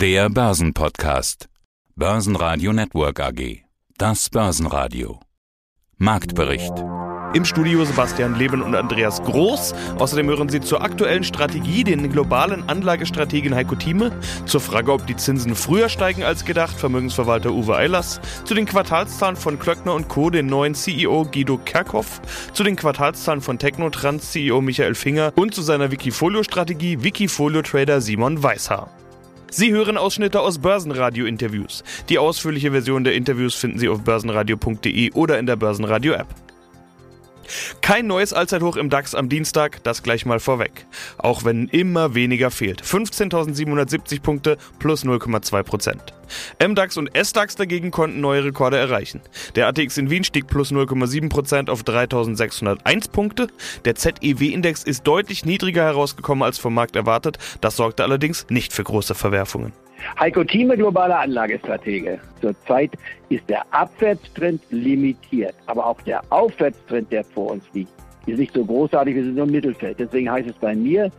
Der Börsenpodcast. Börsenradio Network AG. Das Börsenradio. Marktbericht. Im Studio Sebastian Leben und Andreas Groß. Außerdem hören Sie zur aktuellen Strategie den globalen Anlagestrategen Heiko Thieme, zur Frage, ob die Zinsen früher steigen als gedacht, Vermögensverwalter Uwe Eilers, zu den Quartalszahlen von Klöckner und Co., den neuen CEO Guido Kerkhoff, zu den Quartalszahlen von Technotrans CEO Michael Finger und zu seiner Wikifolio-Strategie Wikifolio-Trader Simon Weishaar. Sie hören Ausschnitte aus Börsenradio-Interviews. Die ausführliche Version der Interviews finden Sie auf börsenradio.de oder in der Börsenradio-App. Kein neues Allzeithoch im DAX am Dienstag, das gleich mal vorweg. Auch wenn immer weniger fehlt. 15.770 Punkte plus 0,2 Prozent. MDAX und SDAX dagegen konnten neue Rekorde erreichen. Der ATX in Wien stieg plus 0,7 Prozent auf 3.601 Punkte. Der ZEW-Index ist deutlich niedriger herausgekommen als vom Markt erwartet. Das sorgte allerdings nicht für große Verwerfungen. Heiko Thieme, globaler Anlagestratege. Zurzeit ist der Abwärtstrend limitiert, aber auch der Aufwärtstrend, der vor uns liegt, ist nicht so großartig, wir sind nur im Mittelfeld. Deswegen heißt es bei mir,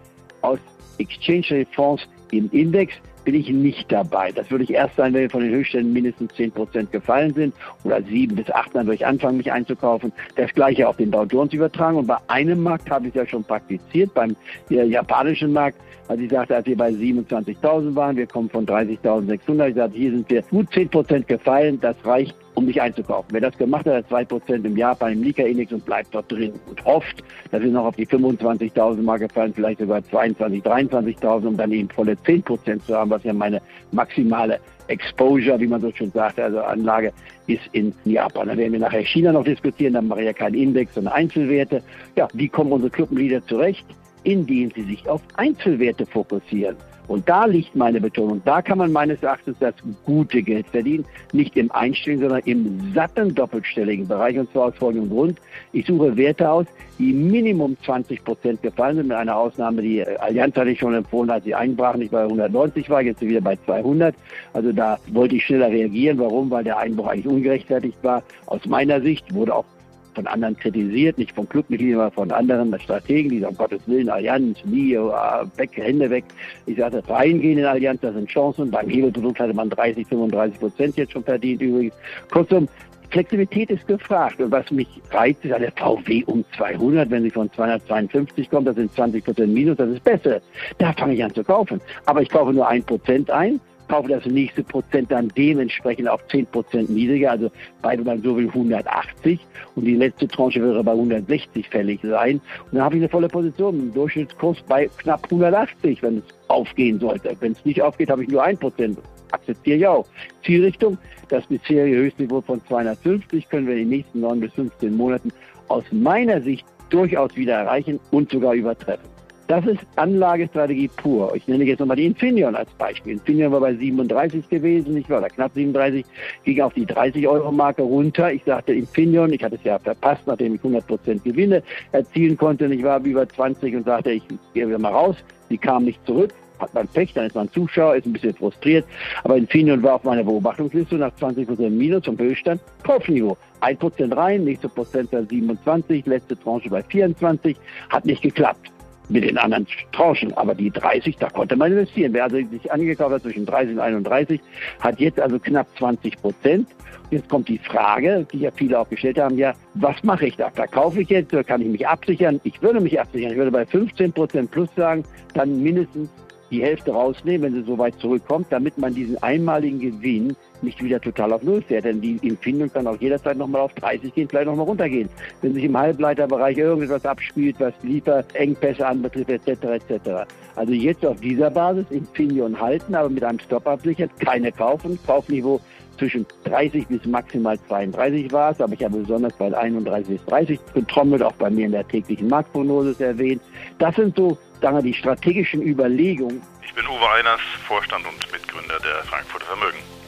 aus Exchange Fonds im Index bin ich nicht dabei. Das würde ich erst sein, wenn von den Höchstständen mindestens 10 Prozent gefallen sind oder 7 bis 8, dann würde ich anfangen, mich einzukaufen. Das gleiche auf den Dow Jones übertragen. Und bei einem Markt habe ich es ja schon praktiziert, beim japanischen Markt, als ich sagte, als wir bei 27.000 waren, wir kommen von 30.600, ich sagte, hier sind wir gut 10 Prozent gefallen, das reicht um mich einzukaufen. Wer das gemacht hat, hat 2% im Jahr bei einem Nika-Index und bleibt dort drin und hofft, dass wir noch auf die 25.000 Marke fallen, vielleicht sogar 22.000, 23.000, um dann eben volle 10% zu haben, was ja meine maximale Exposure, wie man so schön sagt, also Anlage ist in Japan. Dann werden wir nachher China noch diskutieren, dann mache ich ja keinen Index, sondern Einzelwerte. Ja, wie kommen unsere Clubmitglieder zurecht? Indem sie sich auf Einzelwerte fokussieren. Und da liegt meine Betonung. Da kann man meines Erachtens das gute Geld verdienen. Nicht im einstelligen, sondern im satten doppelstelligen Bereich. Und zwar aus folgendem Grund. Ich suche Werte aus, die Minimum 20 Prozent gefallen sind. Mit einer Ausnahme, die äh, Allianz hatte ich schon empfohlen, als sie einbrachen. Ich bei 190 war, jetzt wieder bei 200. Also da wollte ich schneller reagieren. Warum? Weil der Einbruch eigentlich ungerechtfertigt war. Aus meiner Sicht wurde auch von anderen kritisiert, nicht von Clubmitgliedern, sondern von anderen Strategen, die sagen, um Gottes Willen, Allianz, nie, ah, weg, Hände weg. Ich sagte, reingehen in Allianz, das sind Chancen. Beim Hebelprodukt hatte man 30, 35 Prozent jetzt schon verdient übrigens. Kurzum, Flexibilität ist gefragt. Und was mich reizt, ist eine VW um 200. Wenn sie von 252 kommt, das sind 20 Prozent Minus, das ist besser. Da fange ich an zu kaufen. Aber ich kaufe nur ein Prozent ein kaufe das nächste Prozent dann dementsprechend auf 10 Prozent niedriger, also bei, wenn man so will, 180 und die letzte Tranche wäre bei 160 fällig sein. Und dann habe ich eine volle Position, einen Durchschnittskurs bei knapp 180, wenn es aufgehen sollte. Wenn es nicht aufgeht, habe ich nur 1 Prozent. Akzeptiere ich auch. Zielrichtung, das bisherige Höchstniveau von 250 können wir in den nächsten 9 bis 15 Monaten aus meiner Sicht durchaus wieder erreichen und sogar übertreffen. Das ist Anlagestrategie pur. Ich nenne jetzt nochmal die Infineon als Beispiel. Infineon war bei 37 gewesen, ich war da knapp 37, ging auf die 30-Euro-Marke runter. Ich sagte Infineon, ich hatte es ja verpasst, nachdem ich 100% Gewinne erzielen konnte. Und ich war über 20 und sagte, ich gehe wieder mal raus. Sie kam nicht zurück hat man Pech, dann ist man Zuschauer, ist ein bisschen frustriert. Aber Infineon war auf meiner Beobachtungsliste nach 20% Minus zum Höchststand. Kaufniveau. 1% rein, nächste Prozent 27, letzte Tranche bei 24, hat nicht geklappt mit den anderen Tranchen. Aber die 30, da konnte man investieren. Wer also sich angekauft hat zwischen 30 und 31, hat jetzt also knapp 20 Prozent. Jetzt kommt die Frage, die ja viele auch gestellt haben, ja, was mache ich da? Verkaufe ich jetzt oder kann ich mich absichern? Ich würde mich absichern. Ich würde bei 15 Prozent plus sagen, dann mindestens die Hälfte rausnehmen, wenn sie so weit zurückkommt, damit man diesen einmaligen Gewinn nicht wieder total auf Null fährt. Denn die Empfindung kann auch jederzeit nochmal auf 30 gehen, vielleicht nochmal runtergehen. Wenn sich im Halbleiterbereich irgendetwas abspielt, was Lieferengpässe anbetrifft, etc. etc. Also jetzt auf dieser Basis Infineon halten, aber mit einem Stop absichert, keine kaufen. Kaufniveau zwischen 30 bis maximal 32 war es, aber ich habe besonders bei 31 bis 30 getrommelt, auch bei mir in der täglichen Marktprognose erwähnt. Das sind so sagen die strategischen Überlegungen. Ich bin Uwe Einers, Vorstand und Mitgründer der Frankfurter Vermögen.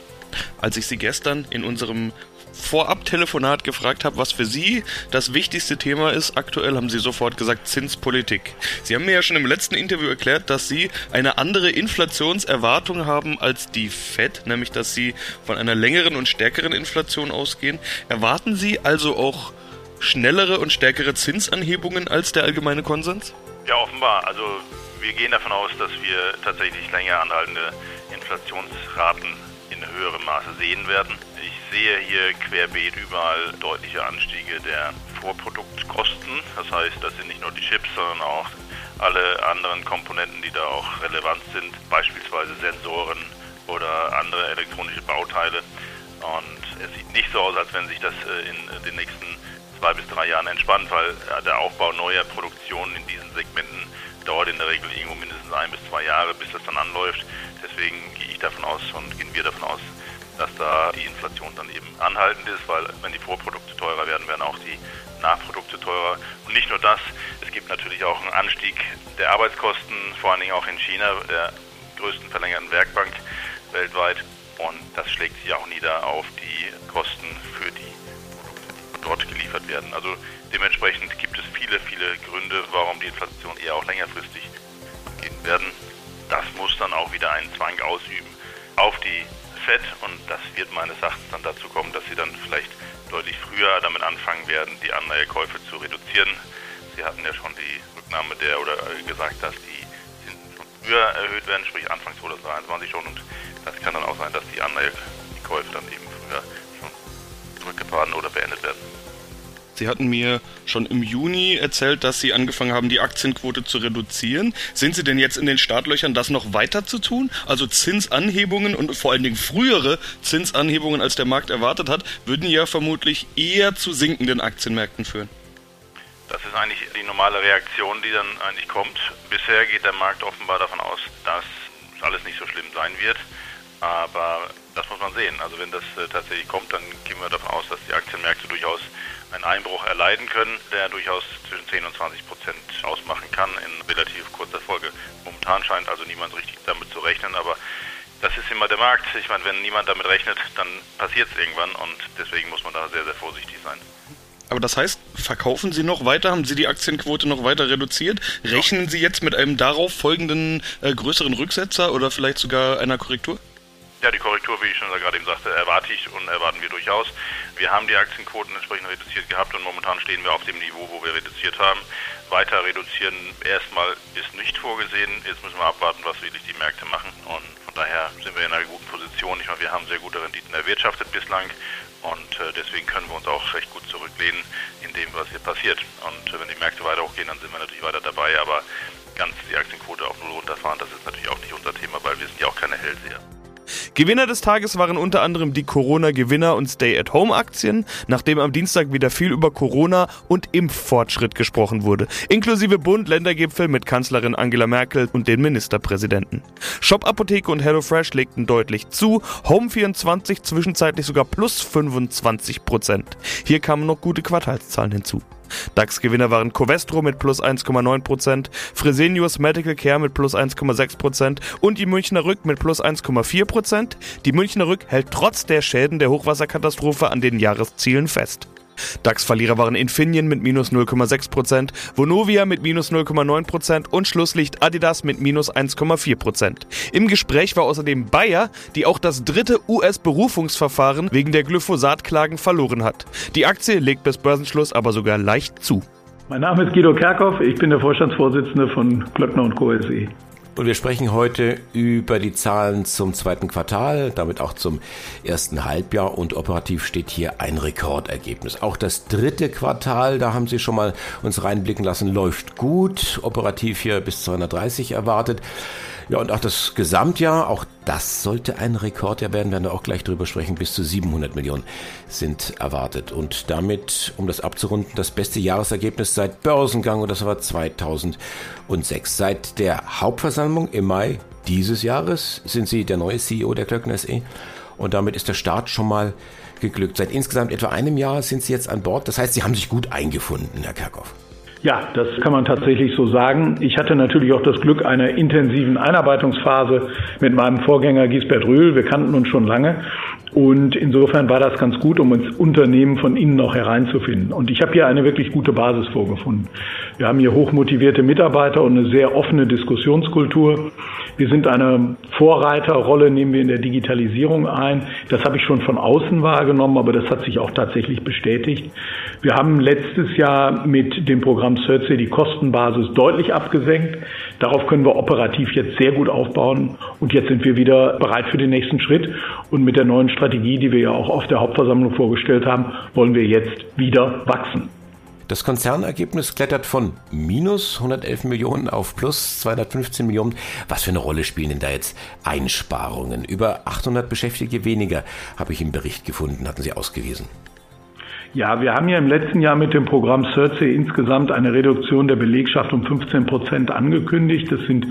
Als ich Sie gestern in unserem Vorab-Telefonat gefragt habe, was für Sie das wichtigste Thema ist, aktuell haben Sie sofort gesagt Zinspolitik. Sie haben mir ja schon im letzten Interview erklärt, dass Sie eine andere Inflationserwartung haben als die Fed, nämlich dass Sie von einer längeren und stärkeren Inflation ausgehen. Erwarten Sie also auch schnellere und stärkere Zinsanhebungen als der allgemeine Konsens? Ja, offenbar. Also wir gehen davon aus, dass wir tatsächlich länger anhaltende Inflationsraten in höherem Maße sehen werden. Ich sehe hier querbeet überall deutliche Anstiege der Vorproduktkosten. Das heißt, das sind nicht nur die Chips, sondern auch alle anderen Komponenten, die da auch relevant sind, beispielsweise Sensoren oder andere elektronische Bauteile. Und es sieht nicht so aus, als wenn sich das äh, in den nächsten zwei bis drei Jahren entspannt, weil der Aufbau neuer Produktionen in diesen Segmenten dauert in der Regel irgendwo mindestens ein bis zwei Jahre, bis das dann anläuft. Deswegen gehe davon aus und gehen wir davon aus, dass da die Inflation dann eben anhaltend ist, weil wenn die Vorprodukte teurer werden, werden auch die Nachprodukte teurer. Und nicht nur das, es gibt natürlich auch einen Anstieg der Arbeitskosten, vor allen Dingen auch in China, der größten verlängerten Werkbank weltweit. Und das schlägt sich auch nieder auf die Kosten für die Produkte, die dort geliefert werden. Also dementsprechend gibt es viele, viele Gründe, warum die Inflation eher auch längerfristig gehen werden. Das muss dann auch wieder einen Zwang ausüben auf die FED und das wird meines Erachtens dann dazu kommen, dass sie dann vielleicht deutlich früher damit anfangen werden, die Anleihekäufe zu reduzieren. Sie hatten ja schon die Rücknahme der oder gesagt, dass die Zinsen schon früher erhöht werden, sprich Anfang 2023 schon und das kann dann auch sein, dass die Anleihekäufe dann eben früher schon zurückgefahren oder beendet werden. Sie hatten mir schon im Juni erzählt, dass Sie angefangen haben, die Aktienquote zu reduzieren. Sind Sie denn jetzt in den Startlöchern, das noch weiter zu tun? Also Zinsanhebungen und vor allen Dingen frühere Zinsanhebungen, als der Markt erwartet hat, würden ja vermutlich eher zu sinkenden Aktienmärkten führen. Das ist eigentlich die normale Reaktion, die dann eigentlich kommt. Bisher geht der Markt offenbar davon aus, dass alles nicht so schlimm sein wird. Aber das muss man sehen. Also wenn das äh, tatsächlich kommt, dann gehen wir davon aus, dass die Aktienmärkte durchaus einen Einbruch erleiden können, der durchaus zwischen 10 und 20 Prozent ausmachen kann in relativ kurzer Folge. Momentan scheint also niemand richtig damit zu rechnen, aber das ist immer der Markt. Ich meine, wenn niemand damit rechnet, dann passiert es irgendwann und deswegen muss man da sehr, sehr vorsichtig sein. Aber das heißt, verkaufen Sie noch weiter? Haben Sie die Aktienquote noch weiter reduziert? Rechnen Sie jetzt mit einem darauf folgenden äh, größeren Rücksetzer oder vielleicht sogar einer Korrektur? Ja, die Korrektur, wie ich schon gerade eben sagte, erwarte ich und erwarten wir durchaus. Wir haben die Aktienquoten entsprechend reduziert gehabt und momentan stehen wir auf dem Niveau, wo wir reduziert haben. Weiter reduzieren erstmal ist nicht vorgesehen. Jetzt müssen wir abwarten, was wirklich die Märkte machen. Und von daher sind wir in einer guten Position. Ich meine, wir haben sehr gute Renditen erwirtschaftet bislang und äh, deswegen können wir uns auch recht gut zurücklehnen in dem, was hier passiert. Und äh, wenn die Märkte weiter hochgehen, dann sind wir natürlich weiter dabei. Aber ganz die Aktienquote auf Null runterfahren, das ist natürlich auch nicht unser Thema, weil wir sind ja auch keine Hellseher. Gewinner des Tages waren unter anderem die Corona-Gewinner und Stay-at-Home-Aktien, nachdem am Dienstag wieder viel über Corona und Impffortschritt gesprochen wurde, inklusive Bund-Ländergipfel mit Kanzlerin Angela Merkel und den Ministerpräsidenten. Shop Apotheke und HelloFresh legten deutlich zu, Home24 zwischenzeitlich sogar plus 25 Prozent. Hier kamen noch gute Quartalszahlen hinzu. DAX-Gewinner waren Covestro mit plus 1,9%, Fresenius Medical Care mit plus 1,6% und die Münchner Rück mit plus 1,4%. Die Münchner Rück hält trotz der Schäden der Hochwasserkatastrophe an den Jahreszielen fest. DAX-Verlierer waren Infineon mit minus 0,6%, Vonovia mit minus 0,9% und Schlusslicht Adidas mit minus 1,4%. Im Gespräch war außerdem Bayer, die auch das dritte US-Berufungsverfahren wegen der Glyphosat-Klagen verloren hat. Die Aktie legt bis Börsenschluss aber sogar leicht zu. Mein Name ist Guido Kerkhoff, ich bin der Vorstandsvorsitzende von Glöckner und Co. SE. Und wir sprechen heute über die Zahlen zum zweiten Quartal, damit auch zum ersten Halbjahr. Und operativ steht hier ein Rekordergebnis. Auch das dritte Quartal, da haben Sie schon mal uns reinblicken lassen, läuft gut. Operativ hier bis 230 erwartet. Ja, und auch das Gesamtjahr, auch das sollte ein Rekordjahr werden, werden wir auch gleich drüber sprechen. Bis zu 700 Millionen sind erwartet. Und damit, um das abzurunden, das beste Jahresergebnis seit Börsengang und das war 2006. Seit der Hauptversammlung im Mai dieses Jahres sind Sie der neue CEO der Klöckner SE und damit ist der Start schon mal geglückt. Seit insgesamt etwa einem Jahr sind Sie jetzt an Bord. Das heißt, Sie haben sich gut eingefunden, Herr Kerkhoff. Ja, das kann man tatsächlich so sagen. Ich hatte natürlich auch das Glück einer intensiven Einarbeitungsphase mit meinem Vorgänger Gisbert Röhl. Wir kannten uns schon lange. Und insofern war das ganz gut, um ins Unternehmen von innen auch hereinzufinden. Und ich habe hier eine wirklich gute Basis vorgefunden. Wir haben hier hochmotivierte Mitarbeiter und eine sehr offene Diskussionskultur. Wir sind eine Vorreiterrolle, nehmen wir in der Digitalisierung ein. Das habe ich schon von außen wahrgenommen, aber das hat sich auch tatsächlich bestätigt. Wir haben letztes Jahr mit dem Programm CERCE die Kostenbasis deutlich abgesenkt. Darauf können wir operativ jetzt sehr gut aufbauen und jetzt sind wir wieder bereit für den nächsten Schritt. Und mit der neuen Strategie, die wir ja auch auf der Hauptversammlung vorgestellt haben, wollen wir jetzt wieder wachsen. Das Konzernergebnis klettert von minus 111 Millionen auf plus 215 Millionen. Was für eine Rolle spielen denn da jetzt Einsparungen? Über 800 Beschäftigte weniger habe ich im Bericht gefunden, hatten Sie ausgewiesen. Ja, wir haben ja im letzten Jahr mit dem Programm CERCE insgesamt eine Reduktion der Belegschaft um 15 Prozent angekündigt. Das sind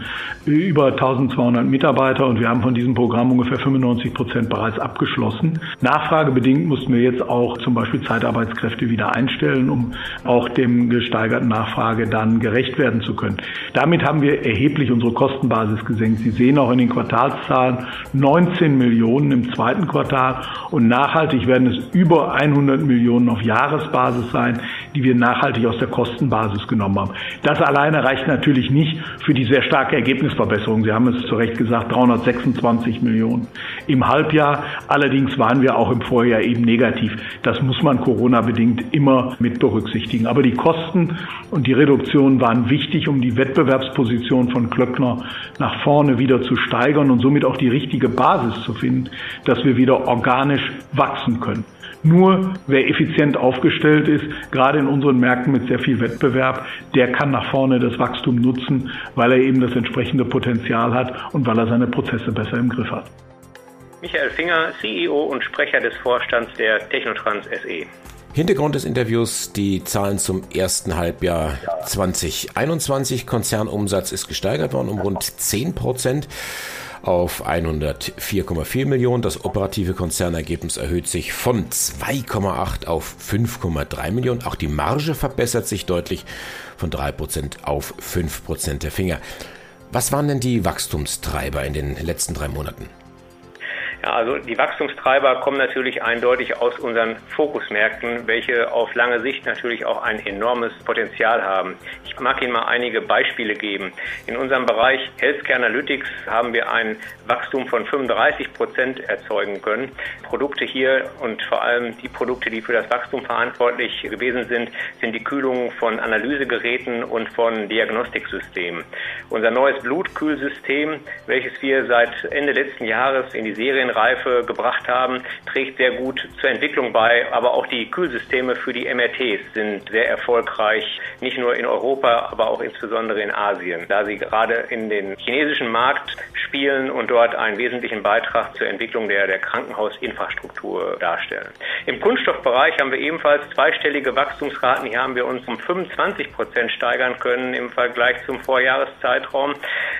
über 1200 Mitarbeiter und wir haben von diesem Programm ungefähr 95 Prozent bereits abgeschlossen. Nachfragebedingt mussten wir jetzt auch zum Beispiel Zeitarbeitskräfte wieder einstellen, um auch dem gesteigerten Nachfrage dann gerecht werden zu können. Damit haben wir erheblich unsere Kostenbasis gesenkt. Sie sehen auch in den Quartalszahlen 19 Millionen im zweiten Quartal und nachhaltig werden es über 100 Millionen auf Jahresbasis sein, die wir nachhaltig aus der Kostenbasis genommen haben. Das alleine reicht natürlich nicht für die sehr starke Ergebnisverbesserung. Sie haben es zu Recht gesagt, 326 Millionen im Halbjahr. Allerdings waren wir auch im Vorjahr eben negativ. Das muss man Corona-bedingt immer mit berücksichtigen. Aber die Kosten und die Reduktion waren wichtig, um die Wettbewerbsposition von Klöckner nach vorne wieder zu steigern und somit auch die richtige Basis zu finden, dass wir wieder organisch wachsen können. Nur wer effizient aufgestellt ist, gerade in unseren Märkten mit sehr viel Wettbewerb, der kann nach vorne das Wachstum nutzen, weil er eben das entsprechende Potenzial hat und weil er seine Prozesse besser im Griff hat. Michael Finger, CEO und Sprecher des Vorstands der Technotrans SE. Hintergrund des Interviews, die Zahlen zum ersten Halbjahr 2021. Konzernumsatz ist gesteigert worden um rund 10 Prozent auf 104,4 Millionen. Das operative Konzernergebnis erhöht sich von 2,8 auf 5,3 Millionen. Auch die Marge verbessert sich deutlich von 3% auf 5% der Finger. Was waren denn die Wachstumstreiber in den letzten drei Monaten? Ja, also die Wachstumstreiber kommen natürlich eindeutig aus unseren Fokusmärkten, welche auf lange Sicht natürlich auch ein enormes Potenzial haben. Ich mag Ihnen mal einige Beispiele geben. In unserem Bereich Healthcare Analytics haben wir ein Wachstum von 35 Prozent erzeugen können. Produkte hier und vor allem die Produkte, die für das Wachstum verantwortlich gewesen sind, sind die Kühlung von Analysegeräten und von Diagnostiksystemen. Unser neues Blutkühlsystem, welches wir seit Ende letzten Jahres in die Serien Reife gebracht haben, trägt sehr gut zur Entwicklung bei. Aber auch die Kühlsysteme für die MRTs sind sehr erfolgreich, nicht nur in Europa, aber auch insbesondere in Asien, da sie gerade in den chinesischen Markt spielen und dort einen wesentlichen Beitrag zur Entwicklung der, der Krankenhausinfrastruktur darstellen. Im Kunststoffbereich haben wir ebenfalls zweistellige Wachstumsraten. Hier haben wir uns um 25 Prozent steigern können im Vergleich zum Vorjahreszeitraum.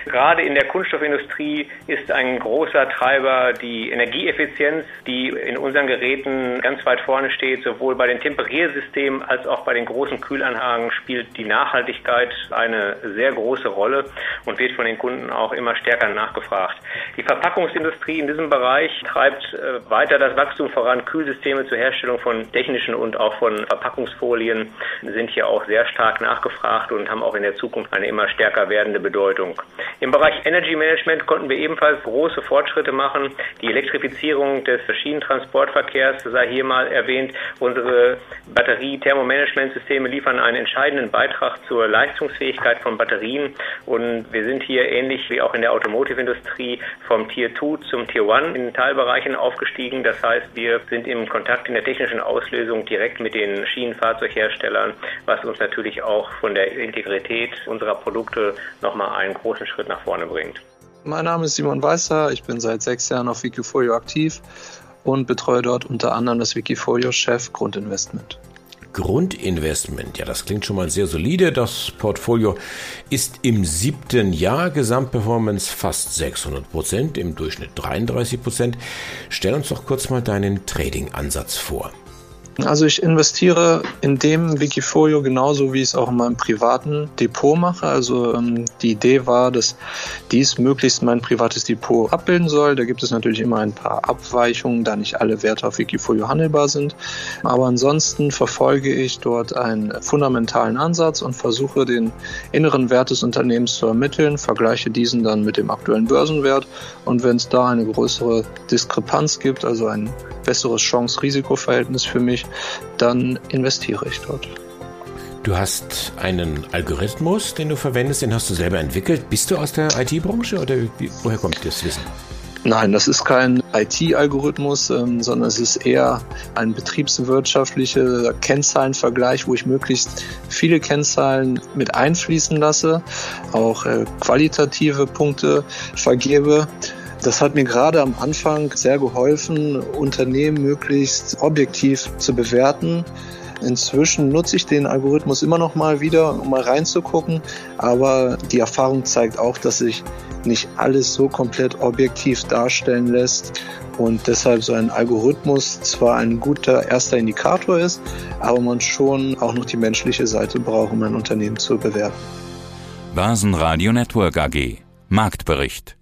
Gerade in der Kunststoffindustrie ist ein großer Treiber die Energieeffizienz, die in unseren Geräten ganz weit vorne steht. Sowohl bei den Temperiersystemen als auch bei den großen Kühlanlagen spielt die Nachhaltigkeit eine sehr große Rolle und wird von den Kunden auch immer stärker nachgefragt. Die Verpackungsindustrie in diesem Bereich treibt äh, weiter das Wachstum voran. Kühlsysteme zur Herstellung von technischen und auch von Verpackungsfolien sind hier auch sehr stark nachgefragt und haben auch in der Zukunft eine immer stärker werdende Bedeutung. Im Bereich Energy Management konnten wir ebenfalls große Fortschritte machen. Die Elektrifizierung des Verschiedentransportverkehrs sei hier mal erwähnt. Unsere Batterie-Thermomanagementsysteme liefern einen entscheidenden Beitrag zur Leistungsfähigkeit von Batterien und wir sind hier ähnlich wie auch in der Automotive-Industrie vom Tier 2 zum Tier 1 in Teilbereichen aufgestiegen. Das heißt, wir sind im Kontakt in der technischen Auslösung direkt mit den Schienenfahrzeugherstellern, was uns natürlich auch von der Integrität unserer Produkte nochmal einen großen Schritt nach vorne bringt. Mein Name ist Simon Weißer, ich bin seit sechs Jahren auf Wikifolio aktiv und betreue dort unter anderem das Wikifolio-Chef Grundinvestment. Grundinvestment, ja, das klingt schon mal sehr solide. Das Portfolio ist im siebten Jahr Gesamtperformance fast 600 Prozent, im Durchschnitt 33 Prozent. Stell uns doch kurz mal deinen Trading-Ansatz vor. Also ich investiere in dem Wikifolio genauso, wie ich es auch in meinem privaten Depot mache. Also ähm, die Idee war, dass dies möglichst mein privates Depot abbilden soll. Da gibt es natürlich immer ein paar Abweichungen, da nicht alle Werte auf Wikifolio handelbar sind. Aber ansonsten verfolge ich dort einen fundamentalen Ansatz und versuche den inneren Wert des Unternehmens zu ermitteln, vergleiche diesen dann mit dem aktuellen Börsenwert und wenn es da eine größere Diskrepanz gibt, also ein besseres Chance-Risiko-Verhältnis für mich, dann investiere ich dort. Du hast einen Algorithmus, den du verwendest, den hast du selber entwickelt. Bist du aus der IT-Branche oder wie, woher kommt das Wissen? Nein, das ist kein IT-Algorithmus, ähm, sondern es ist eher ein betriebswirtschaftlicher Kennzahlenvergleich, wo ich möglichst viele Kennzahlen mit einfließen lasse, auch äh, qualitative Punkte vergebe das hat mir gerade am Anfang sehr geholfen, Unternehmen möglichst objektiv zu bewerten. Inzwischen nutze ich den Algorithmus immer noch mal wieder, um mal reinzugucken, aber die Erfahrung zeigt auch, dass sich nicht alles so komplett objektiv darstellen lässt und deshalb so ein Algorithmus zwar ein guter erster Indikator ist, aber man schon auch noch die menschliche Seite braucht, um ein Unternehmen zu bewerten. Basen Radio Network AG Marktbericht